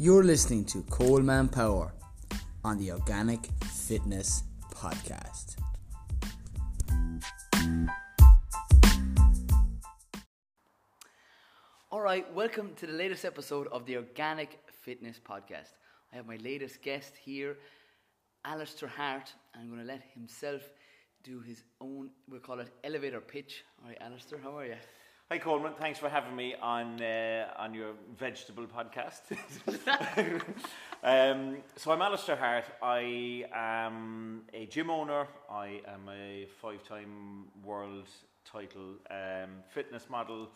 You're listening to Coleman Power on the Organic Fitness Podcast. All right, welcome to the latest episode of the Organic Fitness Podcast. I have my latest guest here, Alistair Hart, I'm going to let himself do his own, we'll call it elevator pitch. All right, Alistair, how are you? Hi Coleman, thanks for having me on uh, on your vegetable podcast. um, so I'm Alistair Hart. I am a gym owner. I am a five-time world title um, fitness model,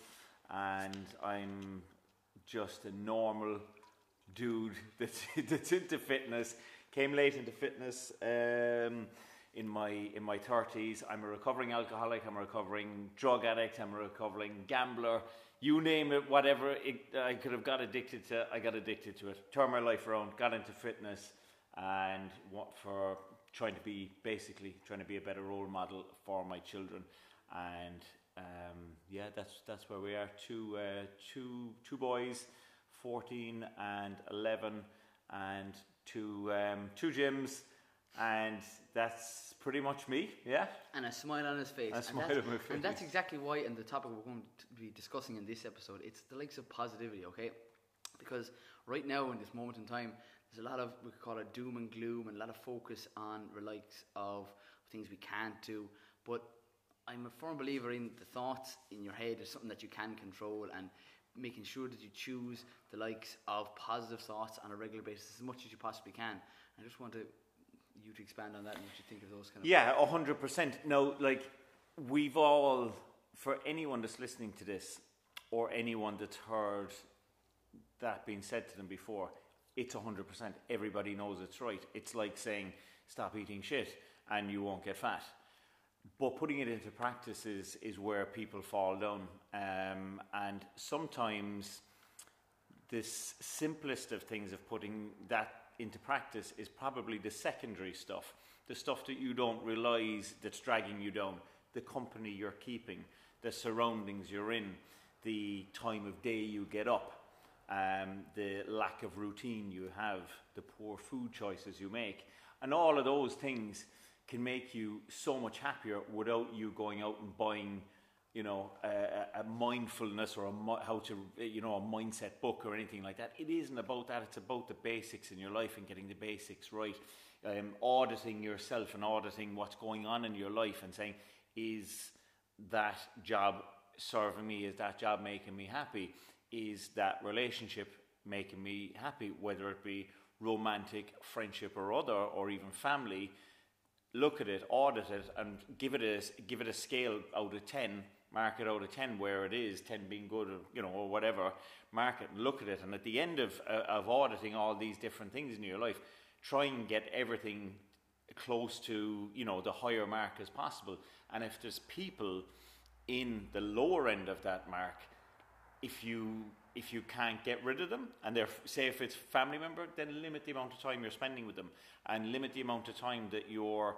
and I'm just a normal dude that's, that's into fitness. Came late into fitness. Um, in my in my 30s. I'm a recovering alcoholic. I'm a recovering drug addict. I'm a recovering gambler. You name it, whatever it, I could have got addicted to, I got addicted to it. Turned my life around, got into fitness, and what for trying to be basically trying to be a better role model for my children. And um, yeah, that's that's where we are. Two uh, two two boys, 14 and 11, and two um, two gyms and that's pretty much me, yeah. And a smile on his face. A and smile that's, on my face. And that's exactly why, and the topic we're going to be discussing in this episode, it's the likes of positivity, okay? Because right now, in this moment in time, there's a lot of, we call it doom and gloom, and a lot of focus on the likes of things we can't do. But I'm a firm believer in the thoughts in your head is something that you can control, and making sure that you choose the likes of positive thoughts on a regular basis as much as you possibly can. I just want to you to expand on that and what you think of those kind of Yeah, hundred percent. No, like we've all, for anyone that's listening to this, or anyone that's heard that being said to them before, it's hundred percent. Everybody knows it's right. It's like saying, "Stop eating shit, and you won't get fat." But putting it into practice is is where people fall down, um, and sometimes this simplest of things of putting that into practice is probably the secondary stuff, the stuff that you don't realize that's dragging you down, the company you're keeping, the surroundings you're in, the time of day you get up, um, the lack of routine you have, the poor food choices you make, and all of those things can make you so much happier without you going out and buying you know, a, a mindfulness or a, how to, you know, a mindset book or anything like that. It isn't about that. It's about the basics in your life and getting the basics right. Um, auditing yourself and auditing what's going on in your life and saying, is that job serving me? Is that job making me happy? Is that relationship making me happy? Whether it be romantic, friendship, or other, or even family. Look at it, audit it, and give it a give it a scale out of ten mark it out of 10 where it is, 10 being good or, you know, or whatever, mark it and look at it. And at the end of, uh, of auditing all these different things in your life, try and get everything close to, you know, the higher mark as possible. And if there's people in the lower end of that mark, if you if you can't get rid of them, and they're say if it's family member, then limit the amount of time you're spending with them, and limit the amount of time that you're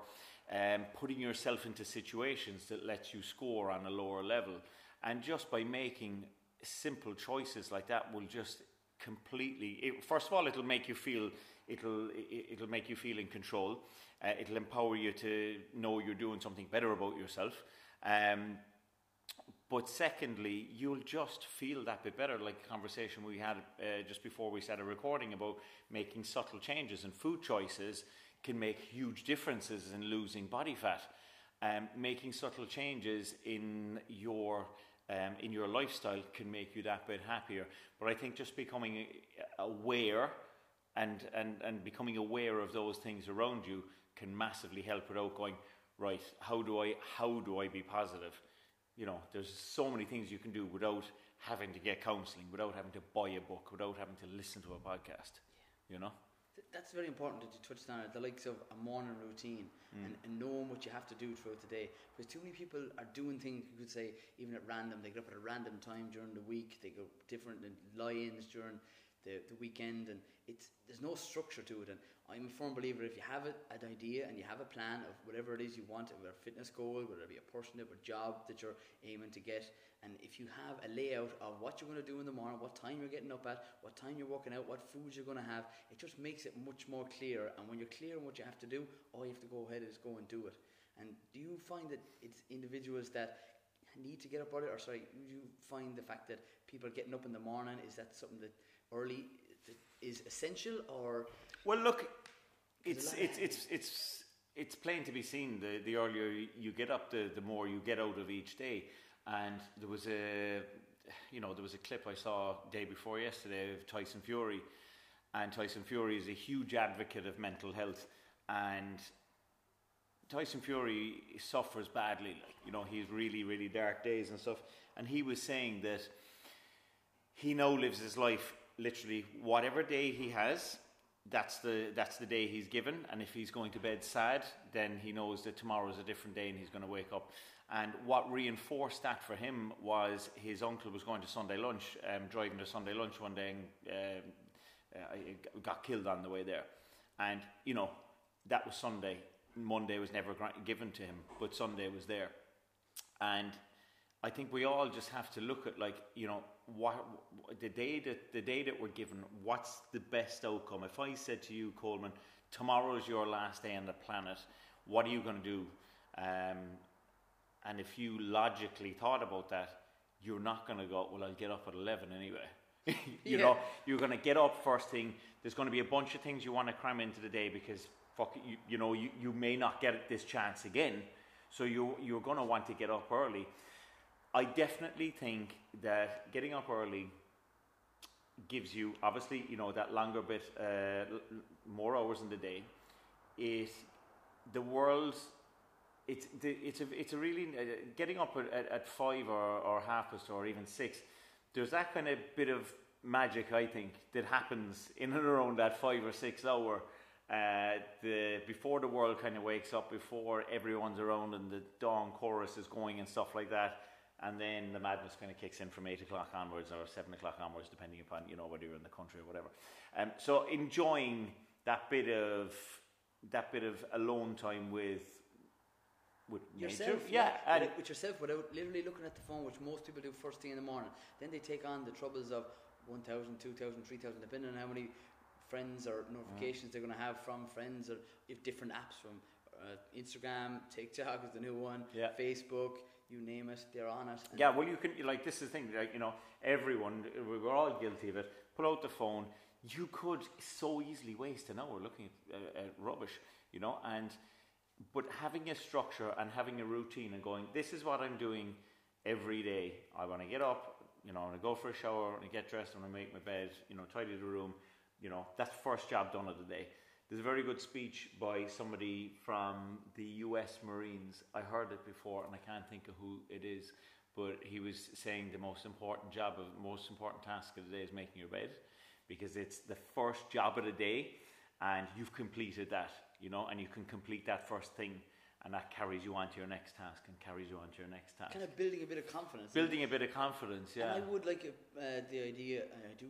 um, putting yourself into situations that lets you score on a lower level. And just by making simple choices like that will just completely it, first of all it'll make you feel it'll it, will make you feel in control. Uh, it'll empower you to know you're doing something better about yourself. Um, but secondly you'll just feel that bit better. Like the conversation we had uh, just before we started recording about making subtle changes in food choices can make huge differences in losing body fat. Um, making subtle changes in your um, in your lifestyle can make you that bit happier. But I think just becoming aware and, and, and becoming aware of those things around you can massively help without going, right, how do I how do I be positive? You know, there's so many things you can do without having to get counselling, without having to buy a book, without having to listen to a podcast. You know? That's very important that you touched on it. The likes of a morning routine mm. and, and, knowing what you have to do throughout the day. Because too many people are doing things you could say even at random. They get up at a random time during the week. They go different lie-ins during the, the weekend, and it's there's no structure to it. And I'm a firm believer if you have a, an idea and you have a plan of whatever it is you want, whether a fitness goal, whether it be a personal or job that you're aiming to get, and if you have a layout of what you're going to do in the morning, what time you're getting up at, what time you're working out, what foods you're going to have, it just makes it much more clear. And when you're clear on what you have to do, all you have to go ahead is go and do it. And do you find that it's individuals that need to get up early, or sorry, do you find the fact that people getting up in the morning is that something that early is essential, or Well, look, it's it's it's it's it's plain to be seen. The the earlier you get up, the the more you get out of each day. And there was a, you know, there was a clip I saw day before yesterday of Tyson Fury, and Tyson Fury is a huge advocate of mental health, and Tyson Fury suffers badly. Like you know, he's really really dark days and stuff. And he was saying that he now lives his life literally whatever day he has that's the that's the day he's given. And if he's going to bed sad then he knows that tomorrow is a different day and he's going to wake up. And what reinforced that for him was his uncle was going to Sunday lunch um, driving to Sunday lunch one day and um, uh, got killed on the way there. And you know that was Sunday. Monday was never given to him but Sunday was there. And I think we all just have to look at like you know what the day that the day that we're given. What's the best outcome? If I said to you, Coleman, tomorrow is your last day on the planet, what are you going to do? Um, and if you logically thought about that, you're not going to go. Well, I'll get up at eleven anyway. you Yeah. know, you're going to get up first thing. There's going to be a bunch of things you want to cram into the day because fuck, you, you know, you, you may not get this chance again. So you you're going to want to get up early. I definitely think that getting up early gives you obviously you know that longer bit uh, more hours in the day. It the world it's the, it's a it's a really uh, getting up at, at, at five or, or half past or even six. There's that kind of bit of magic I think that happens in and around that five or six hour. Uh, the before the world kind of wakes up, before everyone's around and the dawn chorus is going and stuff like that, and then the madness kind of kicks in from eight o'clock onwards or seven o'clock onwards, depending upon you know whether you're in the country or whatever. Um, so enjoying that bit of that bit of alone time with with yourself, nature, yeah, with, with yourself, without literally looking at the phone, which most people do first thing in the morning. Then they take on the troubles of 1,000, 2,000, 3,000, depending on how many friends or notifications they're going to have from friends or if different apps from uh, Instagram, TikTok is the new one, Yeah. Facebook, you name it, they're on it. Yeah, well, you can like this is the thing. Like you know, everyone we- we're all guilty of it. Pull out the phone. You could so easily waste an hour looking at, uh, at rubbish, you know. And but having a structure and having a routine and going, this is what I'm doing every day. I want to get up, you know, I want to go for a shower, I want to get dressed, I want to make my bed, you know, tidy the room. You know, that's the first job done of the day. There's a very good speech by somebody from the US Marines. I heard it before and I can't think of who it is, but he was saying the most important job of most important task of the day is making your bed because it's the first job of the day and you've completed that, you know, and you can complete that first thing and that carries you on to your next task and carries you on to your next task. kind of building a bit of confidence. Building a bit of confidence, yeah. And I would like uh, the idea, I do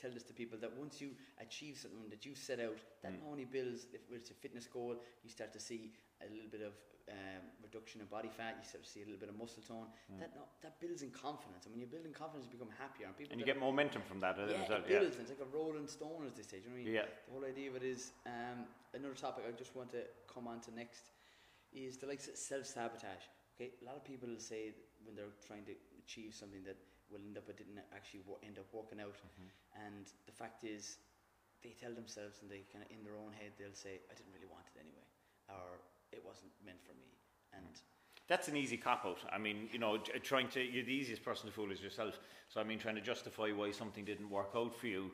tell this to people, that once you achieve something that you set out, that Mm. only builds, if it's a fitness goal, you start to see a little bit of um, reduction in body fat, you start to see a little bit of muscle tone. That no, that builds in confidence, and when you're building confidence, you become happier. And people and you that- get momentum from that uh, yeah, as well. it builds. and It's like a rolling stone, as they say. Do you know what I mean? Yeah. The whole idea of it is um, another topic I just want to come on to next is the likes of self sabotage. Okay, a lot of people say when they're trying to achieve something that will end up it didn't actually wo- end up working out, and the fact is, they tell themselves and they kind of in their own head they'll say, "I didn't really want it anyway," or "It wasn't meant for me," and That's an easy cop out. I mean, you know, trying to, you're the easiest person to fool is yourself. So, I mean, trying to justify why something didn't work out for you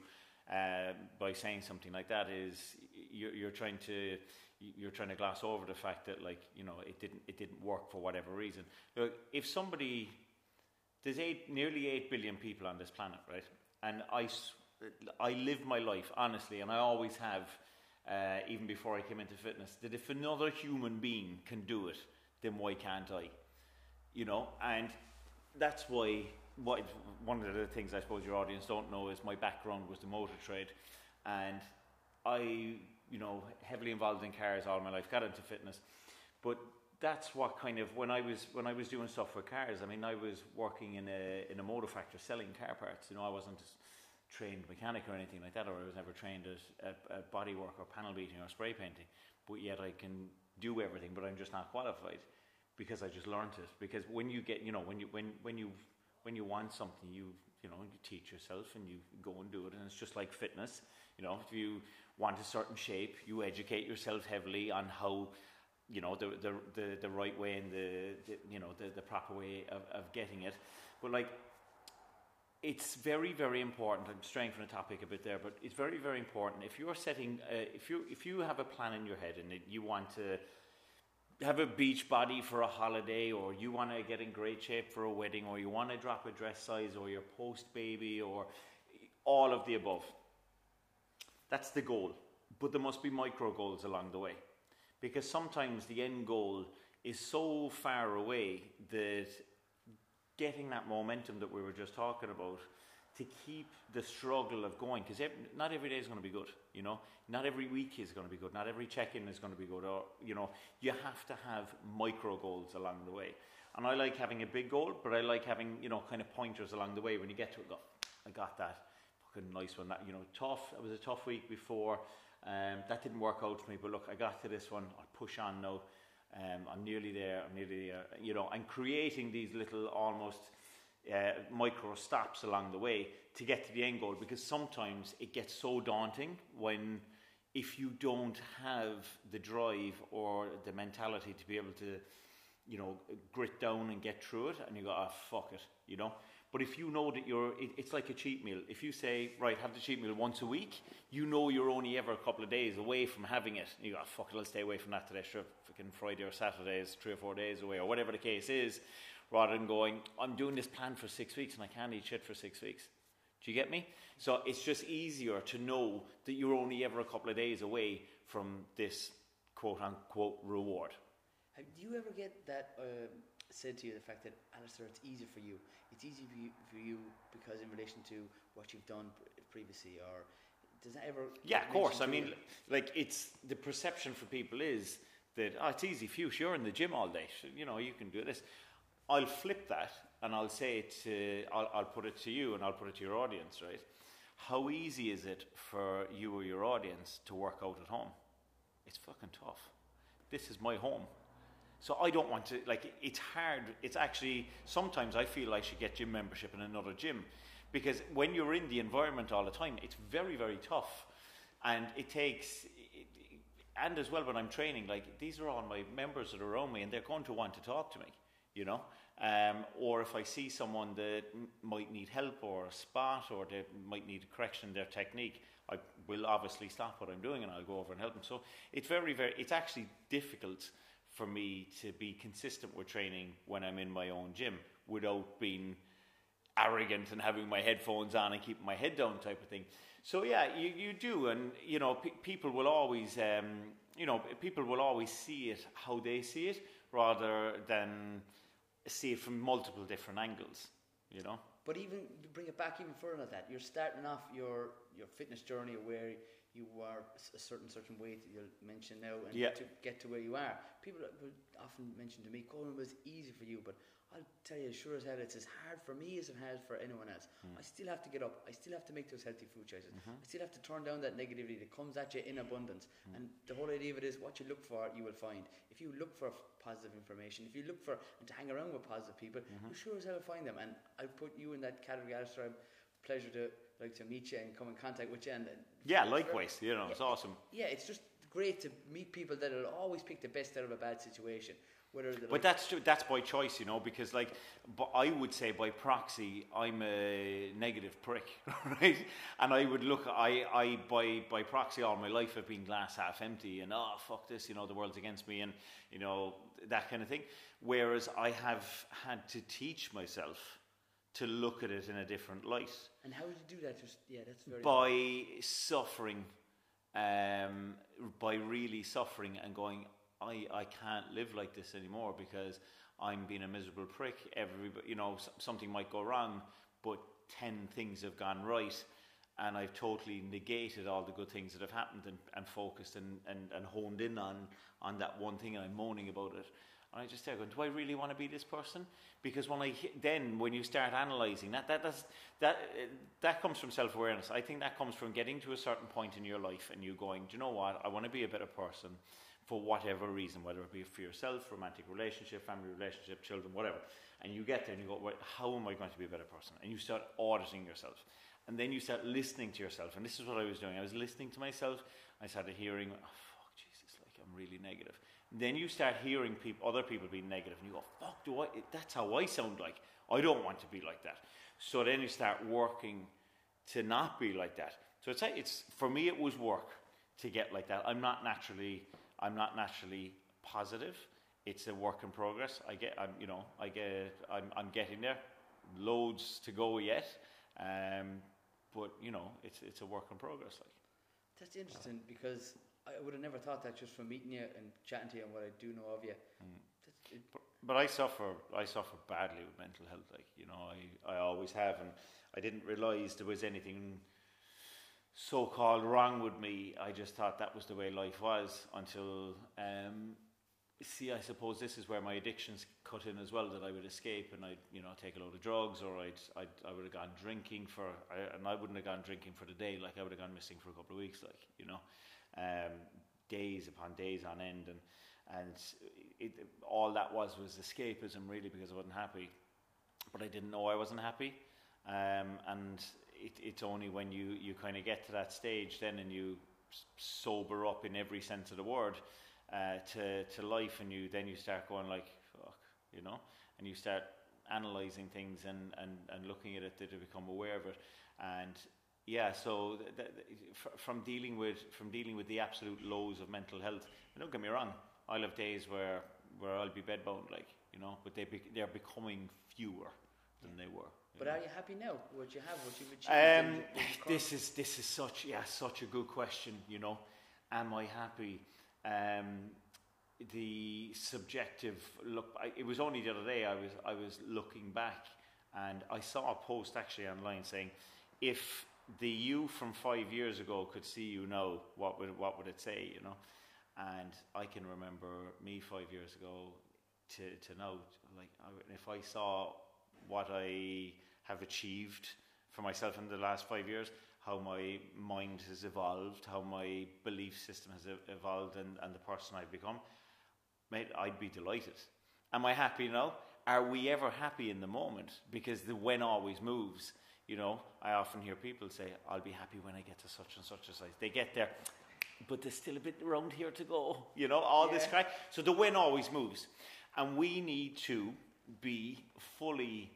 uh, by saying something like that is you're, you're trying to. You're trying to gloss over the fact that, like, you know, it didn't it didn't work for whatever reason. Look, if somebody, there's eight, nearly eight billion people on this planet, right? And I, I live my life honestly, and I always have, uh, even before I came into fitness, that if another human being can do it, then why can't I? You know, and that's why what one of the things I suppose your audience don't know is my background was the motor trade, and I you know, heavily involved in cars all my life, got into fitness. But that's what kind of when I was when I was doing stuff for cars. I mean, I was working in a in a motor factory selling car parts. You know, I wasn't a trained mechanic or anything like that, or I was never trained at, at, at body work or panel beating or spray painting. But yet I can do everything, but I'm just not qualified because I just learned it. Because when you get, you know, when you when when you when you want something, you you know you teach yourself and you go and do it, and it's just like fitness. You know, if you want a certain shape, you educate yourself heavily on how you know the the the, the right way and the, the you know the, the proper way of, of getting it. But like it's very very important i'm straying from the topic a bit there but it's very very important. If you're setting uh, if you if you have a plan in your head and you want to have a beach body for a holiday or you want to get in great shape for a wedding or you want to drop a dress size or your post baby or all of the above that's the goal. But there must be micro goals along the way because sometimes the end goal is so far away that getting that momentum that we were just talking about to keep the struggle of going because not every day is going to be good you know? Not every week is going to be good. Not every check-in is going to be good or you know you have to have micro goals along the way. And i like having a big goal but i like having you know kind of pointers along the way. When you get to it go i got that fucking nice one. That you know tough it was a tough week before. Um, that didn't work out for me but look i got to this one. I'll push on now. Um, I'm nearly there, I'm nearly there, you know, and creating these little almost uh, micro stops along the way to get to the end goal because sometimes it gets so daunting when if you don't have the drive or the mentality to be able to, you know, grit down and get through it and you go, ah, oh, fuck it, you know. But if you know that you're, it, it's like a cheat meal. If you say, right, have the cheat meal once a week, you know you're only ever a couple of days away from having it. You go, oh, fuck it, I'll stay away from that today. Sure, fucking Friday or Saturday is three or four days away, or whatever the case is, rather than going, I'm doing this plan for six weeks and I can't eat shit for six weeks. Do you get me? So it's just easier to know that you're only ever a couple of days away from this quote unquote reward. Do you ever get that? Uh said to you the fact that Alistair, it's easy for you. It's easy for you, for you because in relation to what you've done previously, or does that ever? Yeah, of course. I mean, like it's the perception for people is that oh, it's easy for you. You're in the gym all day. So, you know, you can do this. I'll flip that and I'll say it. To, I'll, I'll put it to you and I'll put it to your audience. Right? How easy is it for you or your audience to work out at home? It's fucking tough. This is my home. So I don't want to like it's hard. It's actually sometimes I feel I should get gym membership in another gym because when you're in the environment all the time, it's very very tough, and it takes. and as well when I'm training, like these are all my members that are around me, and they're going to want to talk to me, you know. Um, or if I see someone that m- might need help or a spot or they might need a correction in their technique, I will obviously stop what I'm doing and I'll go over and help them. So it's very, very, it's actually difficult for me to be consistent with training when I'm in my own gym without being arrogant and having my headphones on and keeping my head down type of thing. So yeah, you, you do, and you know p- people will always um, you know people will always see it how they see it rather than see it from multiple different angles. You know. But even bring it back even further than that. You're starting off your your fitness journey where you are a certain certain weight that you'll mention now, and yeah. to get to where you are. People will often mention to me, "Going was easy for you," but I'll tell you, sure as hell, it's as hard for me as it has for anyone else. Mm. I still have to get up. I still have to make those healthy food choices. Mm-hmm. I still have to turn down that negativity that comes at you in abundance. Mm. And the whole idea of it is what you look for, you will find. If you look for positive information, if you look for and to hang around with positive people, mm-hmm. you sure as hell find them. And I put you in that category, Alistair. Pleasure to like to meet you and come in contact with you. And yeah, likewise. You know, yeah, it's awesome. Yeah, it's just great to meet people that will always pick the best out of a bad situation. Whether but like that's that's by choice, you know, because like, but I would say by proxy, I'm a negative prick, right? And I would look, I, I by by proxy, all my life I've been glass half empty, and oh fuck this, you know, the world's against me, and you know that kind of thing. Whereas I have had to teach myself to look at it in a different light. And how did you do that? Just yeah, that's very by suffering, um, by really suffering and going. I, I can't live like this anymore because I'm being a miserable prick. Every you know something might go wrong, but ten things have gone right, and I've totally negated all the good things that have happened and, and focused and, and, and honed in on, on that one thing and I'm moaning about it. And I just going, do I really want to be this person? Because when I then when you start analysing that that that's, that that comes from self awareness. I think that comes from getting to a certain point in your life and you going, do you know what? I want to be a better person for whatever reason, whether it be for yourself, romantic relationship, family relationship, children, whatever. And you get there and you go, well, how am I going to be a better person? And you start auditing yourself. And then you start listening to yourself. And this is what I was doing. I was listening to myself. I started hearing, oh, fuck, Jesus, like I'm really negative. Then you start hearing people, other people being negative, and you go, "Fuck, do I? That's how I sound like. I don't want to be like that." So then you start working to not be like that. So it's it's for me, it was work to get like that. I'm not naturally, I'm not naturally positive. It's a work in progress. I get, I'm, you know, I get, I'm, I'm getting there. Loads to go yet, um, but you know, it's it's a work in progress. Like that's interesting because I would have never thought that just from meeting you and chatting to you and what I do know of you. Mm. But, but, I suffer, I suffer badly with mental health. Like you know, I, I always have, and I didn't realise there was anything so-called wrong with me. I just thought that was the way life was until. Um, see, I suppose this is where my addictions cut in as well. That I would escape and I'd, you know, take a load of drugs, or I'd, I'd I would have gone drinking for, I, and I wouldn't have gone drinking for the day. Like I would have gone missing for a couple of weeks. Like you know, um, days upon days on end, and and it, all that was was escapism really because I wasn't happy, but I didn't know I wasn't happy, um, and it, it's only when you you kind of get to that stage then and you sober up in every sense of the word uh, to to life, and you then you start going like fuck, you know, and you start analyzing things and, and, and looking at it to become aware of it. And yeah, so th- th- from dealing with from dealing with the absolute lows of mental health, don't get me wrong, I'll have days where where I'll be bedbound, like you know, but they be, they're becoming fewer than they were. But know? are you happy now? What you have, what you've achieved? Um, this is this is such yeah such a good question. You know, am I happy? Um, the subjective look. I, it was only the other day I was I was looking back and I saw a post actually online saying if the you from five years ago could see you now, what would what would it say? You know, and I can remember me five years ago to to now. Like if I saw what I have achieved for myself in the last five years, how my mind has evolved, how my belief system has evolved, and, and the person I've become, mate, I'd be delighted. Am I happy now? Are we ever happy in the moment? Because the when always moves. You know, I often hear people say, I'll be happy when I get to such and such a size. They get there, but there's still a bit around here to go. You know, all yeah. this crack. So the win always moves. And we need to be fully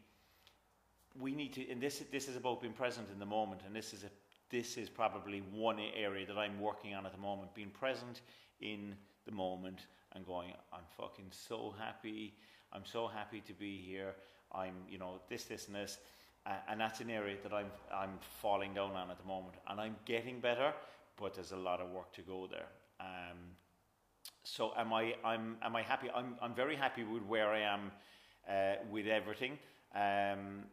we need to and this this is about being present in the moment and this is a this is probably one area that I'm working on at the moment being present in the moment and going I'm fucking so happy I'm so happy to be here I'm you know this this and this uh, and that's an area that I'm I'm falling down on at the moment, and I'm getting better, but there's a lot of work to go there. Um, so am I? I'm am I happy? I'm I'm very happy with where I am uh, with everything. Um,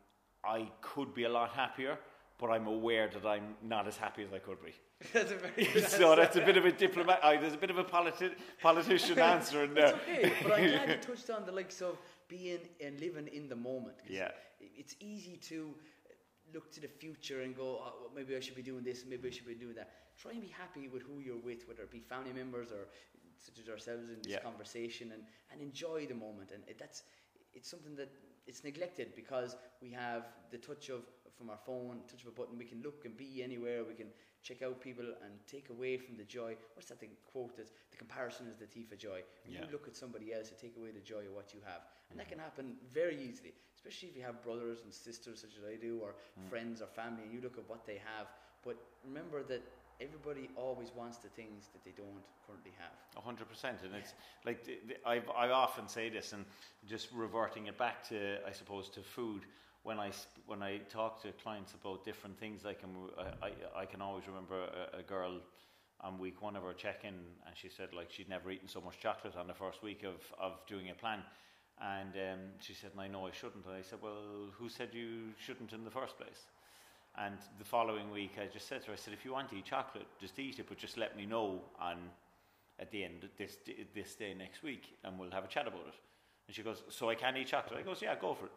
I could be a lot happier, but I'm aware that I'm not as happy as I could be. that's a very so that's a bit of a diplomat. Uh, there's a bit of a politi- politician answer in there. okay, but I'm glad you touched on the likes of being and living in the moment. Yeah it's easy to look to the future and go, oh, well, maybe I should be doing this, maybe I should be doing that. Try and be happy with who you're with, whether it be family members or such as ourselves in this yeah. conversation, and, and enjoy the moment. And it, that's it's something that it's neglected because we have the touch of from our phone, touch of a button, we can look and be anywhere. We can check out people and take away from the joy. What's that thing quote? That the comparison is the thief of joy. Yeah. You look at somebody else to take away the joy of what you have, and mm. that can happen very easily especially if you have brothers and sisters such as I do, or mm. friends or family, and you look at what they have. But remember that everybody always wants the things that they don't currently have. hundred percent, and yeah. it's like I I often say this, and just reverting it back to I suppose to food. When I when I talk to clients about different things, I can I, I, can always remember a, a girl on week one of her check-in, and she said like she'd never eaten so much chocolate on the first week of of doing a plan and um, she said, I know I shouldn't. And I said, Well, who said you shouldn't in the first place? And the following week, I just said to her, I said, if you want to eat chocolate, just eat it, but just let me know on at the end this this day next week, and we'll have a chat about it. And she goes, so I can eat chocolate? I goes, yeah, go for it.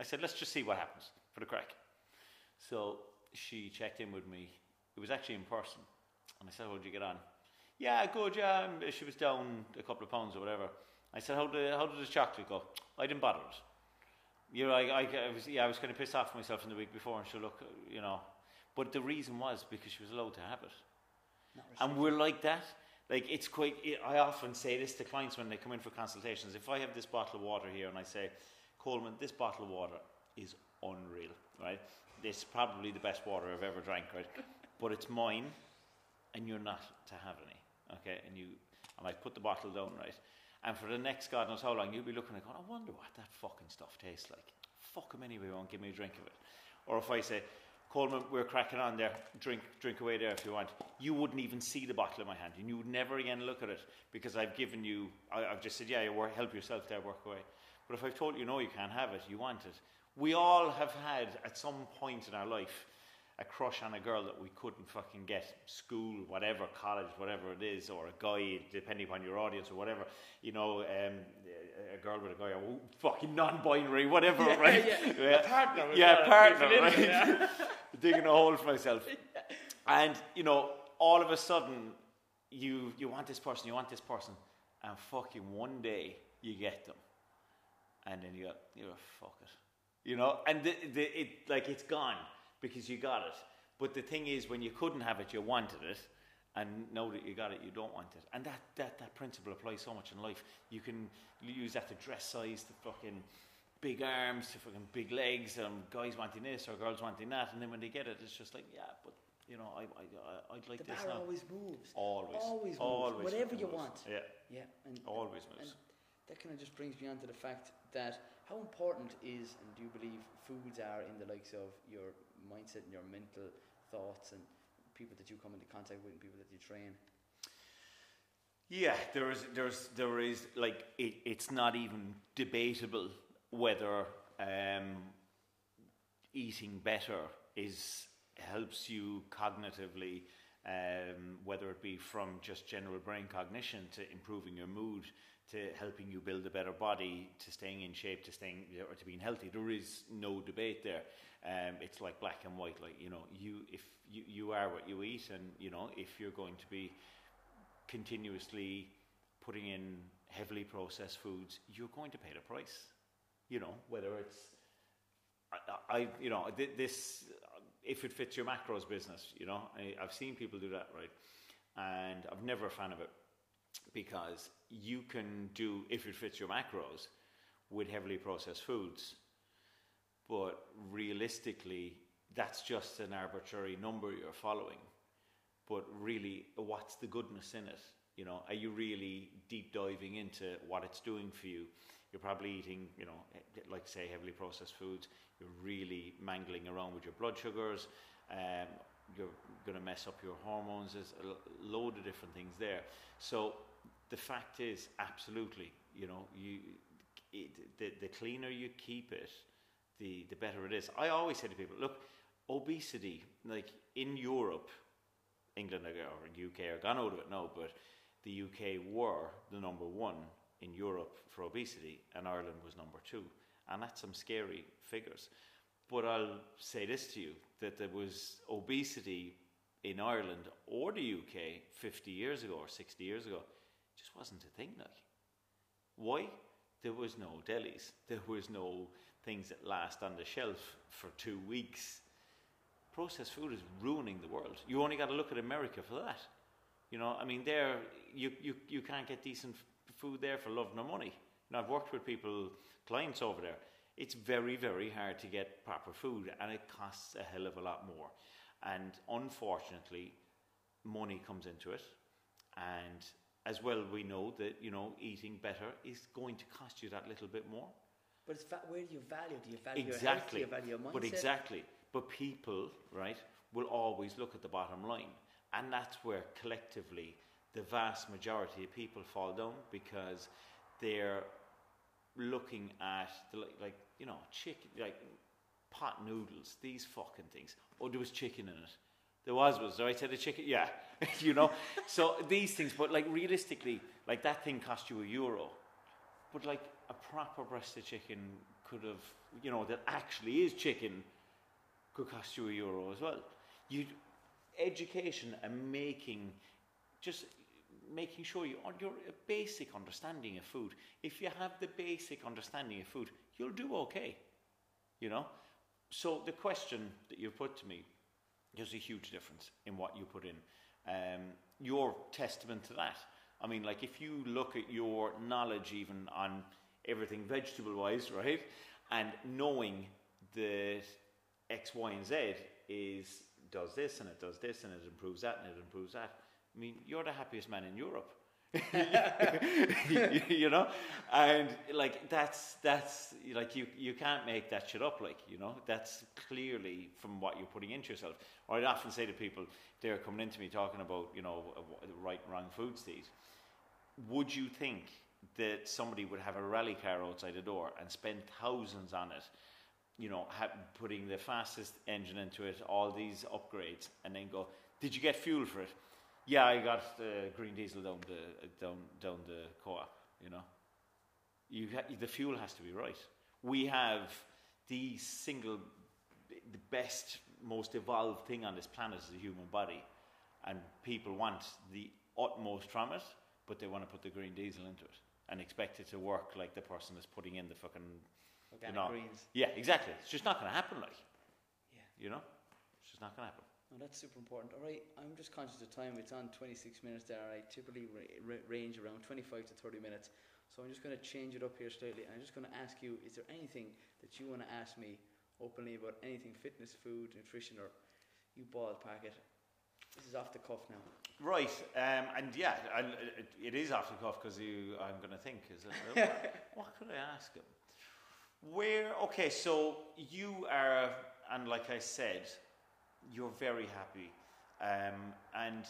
I said, let's just see what happens for the crack. So she checked in with me. It was actually in person, and I said, how did you get on? Yeah, good. Yeah, she was down a couple of pounds or whatever. I said, how did how did the chocolate go? I didn't bother it you know, I, I, I, was, yeah, I was kind of pissed off myself in the week before, and she look, you know, but the reason was because she was allowed to have it, and we're like that. Like it's quite. It, I often say this to clients when they come in for consultations. If I have this bottle of water here, and I say, Coleman, this bottle of water is unreal, right? This is probably the best water I've ever drank, right? but it's mine, and you're not to have any, okay? And you, and I put the bottle down, right? And for the next God knows how long, you'll be looking at going, I wonder what that fucking stuff tastes like. Fuck them anyway, won't give me a drink of it. Or if I say, Coleman, we're cracking on there, drink, drink away there if you want. You wouldn't even see the bottle in my hand, and you would never again look at it because I've given you, I, have just said, yeah, you work, help yourself there, work away. But if I've told you, no, you can't have it, you want it. We all have had, at some point in our life, a crush on a girl that we couldn't fucking get school, whatever, college, whatever it is, or a guy, depending upon your audience or whatever, you know, um, a girl with a guy, or fucking non-binary, whatever, yeah, right? Yeah, yeah. A partner. Yeah, partner, right? Yeah. Digging a hole for myself. And, you know, all of a sudden, you, you want this person, you want this person, and fucking one day you get them. And then you go, you go, fuck it. You know, and the, the, it, like, it's gone because you got it. But the thing is, when you couldn't have it, you wanted it. And now that you got it, you don't want it. And that, that, that principle applies so much in life. You can use that to dress size, to fucking big arms, to fucking big legs, and guys wanting this or girls wanting that. And then when they get it, it's just like, yeah, but you know, I, I, I'd like the this bar now. always moves. Always. Always moves. Always Whatever you moves. want. Yeah. Yeah. And, Always moves. And that kind of just brings me on to the fact that how important is and do you believe foods are in the likes of your mindset and your mental thoughts and people that you come into contact with and people that you train? Yeah, there is, there's, there is like it, it's not even debatable whether um, eating better is helps you cognitively, um, whether it be from just general brain cognition to improving your mood to helping you build a better body to staying in shape to staying or to being healthy. There is no debate there. Um, it's like black and white. Like you know, you if you, you are what you eat, and you know if you're going to be continuously putting in heavily processed foods, you're going to pay the price. You know, whether it's I, I you know this if it fits your macros business. You know, I, I've seen people do that right, and I've never a fan of it because you can do if it fits your macros with heavily processed foods but realistically, that's just an arbitrary number you're following. But really, what's the goodness in it? You know, are you really deep diving into what it's doing for you? You're probably eating, you know, like say heavily processed foods. You're really mangling around with your blood sugars. Um, you're going to mess up your hormones. There's a load of different things there. So the fact is, absolutely, you know, you it, the the cleaner you keep it, the, the better it is. I always say to people, look, obesity, like in Europe, England or UK are gone out of it now, but the UK were the number one in Europe for obesity, and Ireland was number two. And that's some scary figures. But I'll say this to you that there was obesity in Ireland or the UK 50 years ago or 60 years ago. It just wasn't a thing like. Why? There was no delis. There was no things that last on the shelf for two weeks. Processed food is ruining the world. You only got to look at America for that. You know, I mean, there you, you, you can't get decent food there for love nor money. And I've worked with people, clients over there. It's very, very hard to get proper food, and it costs a hell of a lot more. And unfortunately, money comes into it, and as well, we know that you know eating better is going to cost you that little bit more. But it's va- where do you value? Do you value exactly. your health? Do you value your mindset? But exactly. But people, right, will always look at the bottom line, and that's where collectively the vast majority of people fall down because they're looking at the like, like you know chicken like pot noodles, these fucking things. Oh, there was chicken in it. There was, was there? I said a chicken, yeah, you know. so these things, but like realistically, like that thing cost you a euro, but like a proper breasted chicken could have, you know, that actually is chicken, could cost you a euro as well. You, education and making, just making sure you on your basic understanding of food. If you have the basic understanding of food, you'll do okay. You know. So the question that you put to me, there's a huge difference in what you put in. Um, your testament to that. I mean, like if you look at your knowledge even on everything vegetable wise, right, and knowing that X, Y, and Z is does this and it does this and it improves that and it improves that. I mean, you're the happiest man in Europe. you know, and like that's that's like you you can't make that shit up. Like you know, that's clearly from what you're putting into yourself. Or I'd often say to people, they're coming into me talking about you know uh, right and wrong foods to. Would you think that somebody would have a rally car outside the door and spend thousands on it? You know, ha- putting the fastest engine into it, all these upgrades, and then go, did you get fuel for it? Yeah, I got the green diesel down the down down the co-op. You know, you ha- the fuel has to be right. We have the single, the best, most evolved thing on this planet is the human body, and people want the utmost from it, but they want to put the green diesel into it and expect it to work like the person that's putting in the fucking Organic you know, greens. Yeah, exactly. It's just not going to happen. Like, Yeah. you know, it's just not going to happen. No, that's super important. All right, I'm just conscious of time. It's on 26 minutes there. I typically ra- ra- range around 25 to 30 minutes. So I'm just going to change it up here slightly. And I'm just going to ask you is there anything that you want to ask me openly about anything fitness, food, nutrition, or you ballpark it? This is off the cuff now. Right, um, and yeah, and it, it is off the cuff because you. I'm going to think. Is it? what could I ask him? Where? Okay, so you are, and like I said, you're very happy, um, and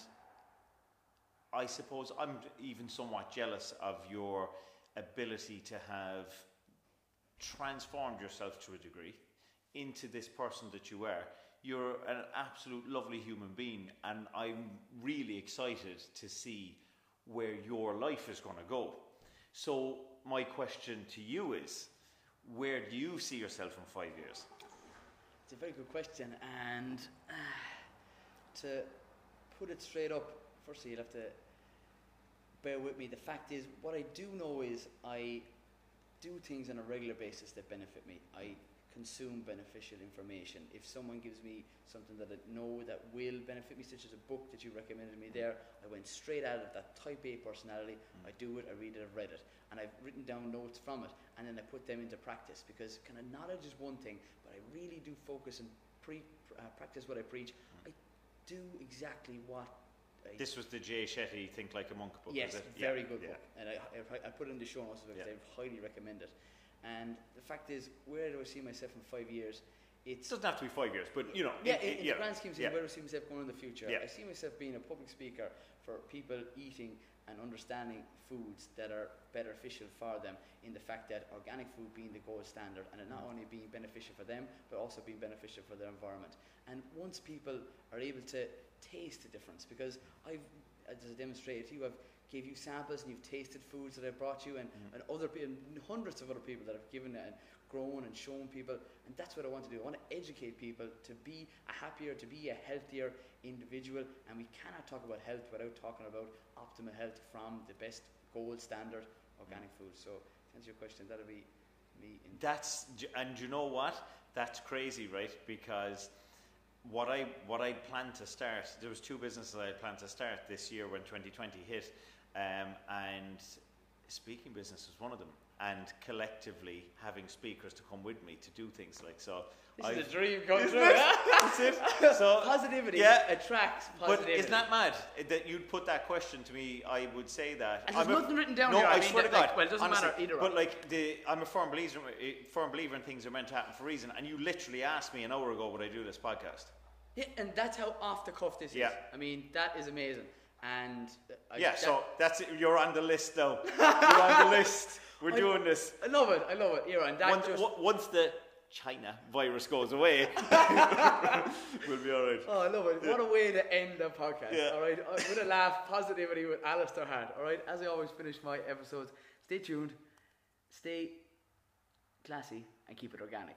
I suppose I'm even somewhat jealous of your ability to have transformed yourself to a degree into this person that you are. You're an absolute lovely human being, and I'm really excited to see where your life is going to go. So, my question to you is where do you see yourself in five years? It's a very good question, and uh, to put it straight up, firstly, you'll have to bear with me. The fact is, what I do know is I do things on a regular basis that benefit me. I consume beneficial information. If someone gives me something that I know that will benefit me, such as a book that you recommended me there, I went straight out of that type A personality. I do it, I read it, I've read it, and I've written down notes from it, and then I put them into practice because kind of knowledge is one thing, but I really do focus and pre- uh, practice what I preach. I do exactly what I This was the Jay Shetty Think Like a Monk book. Yes, very Yeah, good yeah. book, and I, I, I put it in the show notes because Yeah. I highly recommend it. And the fact is, where do I see myself in five years? It doesn't have to be five years, but you know, yeah, it- in, it- in yeah, the grand scheme of yeah. where do I see myself going in the future? Yeah. I see myself being a public speaker for people eating and understanding foods that are beneficial for them. In the fact that organic food being the gold standard, and it not mm-hmm. only being beneficial for them, but also being beneficial for their environment. And once people are able to taste the difference, because I've, as I demonstrated to you, I've gave you samples and you've tasted foods that I've brought you, and, Mm-hmm. and other people, hundreds of other people that I've given it and grown and shown people, and that's what I want to do. I want to educate people to be a happier, to be a healthier individual, and we cannot talk about health without talking about optimal health from the best gold standard organic food. So, to answer your question, that'll be me. In That's and you know what? That's crazy, right? Because what I what I planned to start, there was two businesses I planned to start this year when 2020 hit, um, and speaking business was one of them. And collectively having speakers to come with me to do things like so. this I've- is a dream come Isn't true. it? yeah? That's it. So Positivity Yeah. attracts positivity. But isn't that mad that you'd put that question to me? I would say that. And there's I'm a- written down no, here. I I, mean, swear that, to God. like, well, it doesn't honestly, matter either But like, the, I'm a firm believer, firm believer in things are meant to happen for a reason. And you literally asked me an hour ago would I do this podcast. Yeah, and that's how off the cuff this Yeah. is. I mean, that is amazing. And uh, I, yeah, so that's it. You're on the list now. You're on the list. We're I- doing this. I love it. I love it. Here and that Once, just once the China virus goes away, we'll be all right. Oh, I love it. What a way to end the podcast. Yeah. All right. Uh, With a laugh, positivity with Alistair Hart. All right. As I always finish my episodes, stay tuned, stay classy, and keep it organic.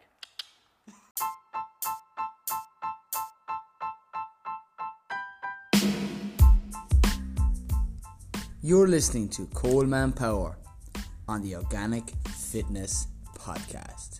You're listening to Coleman Power on the Organic Fitness Podcast.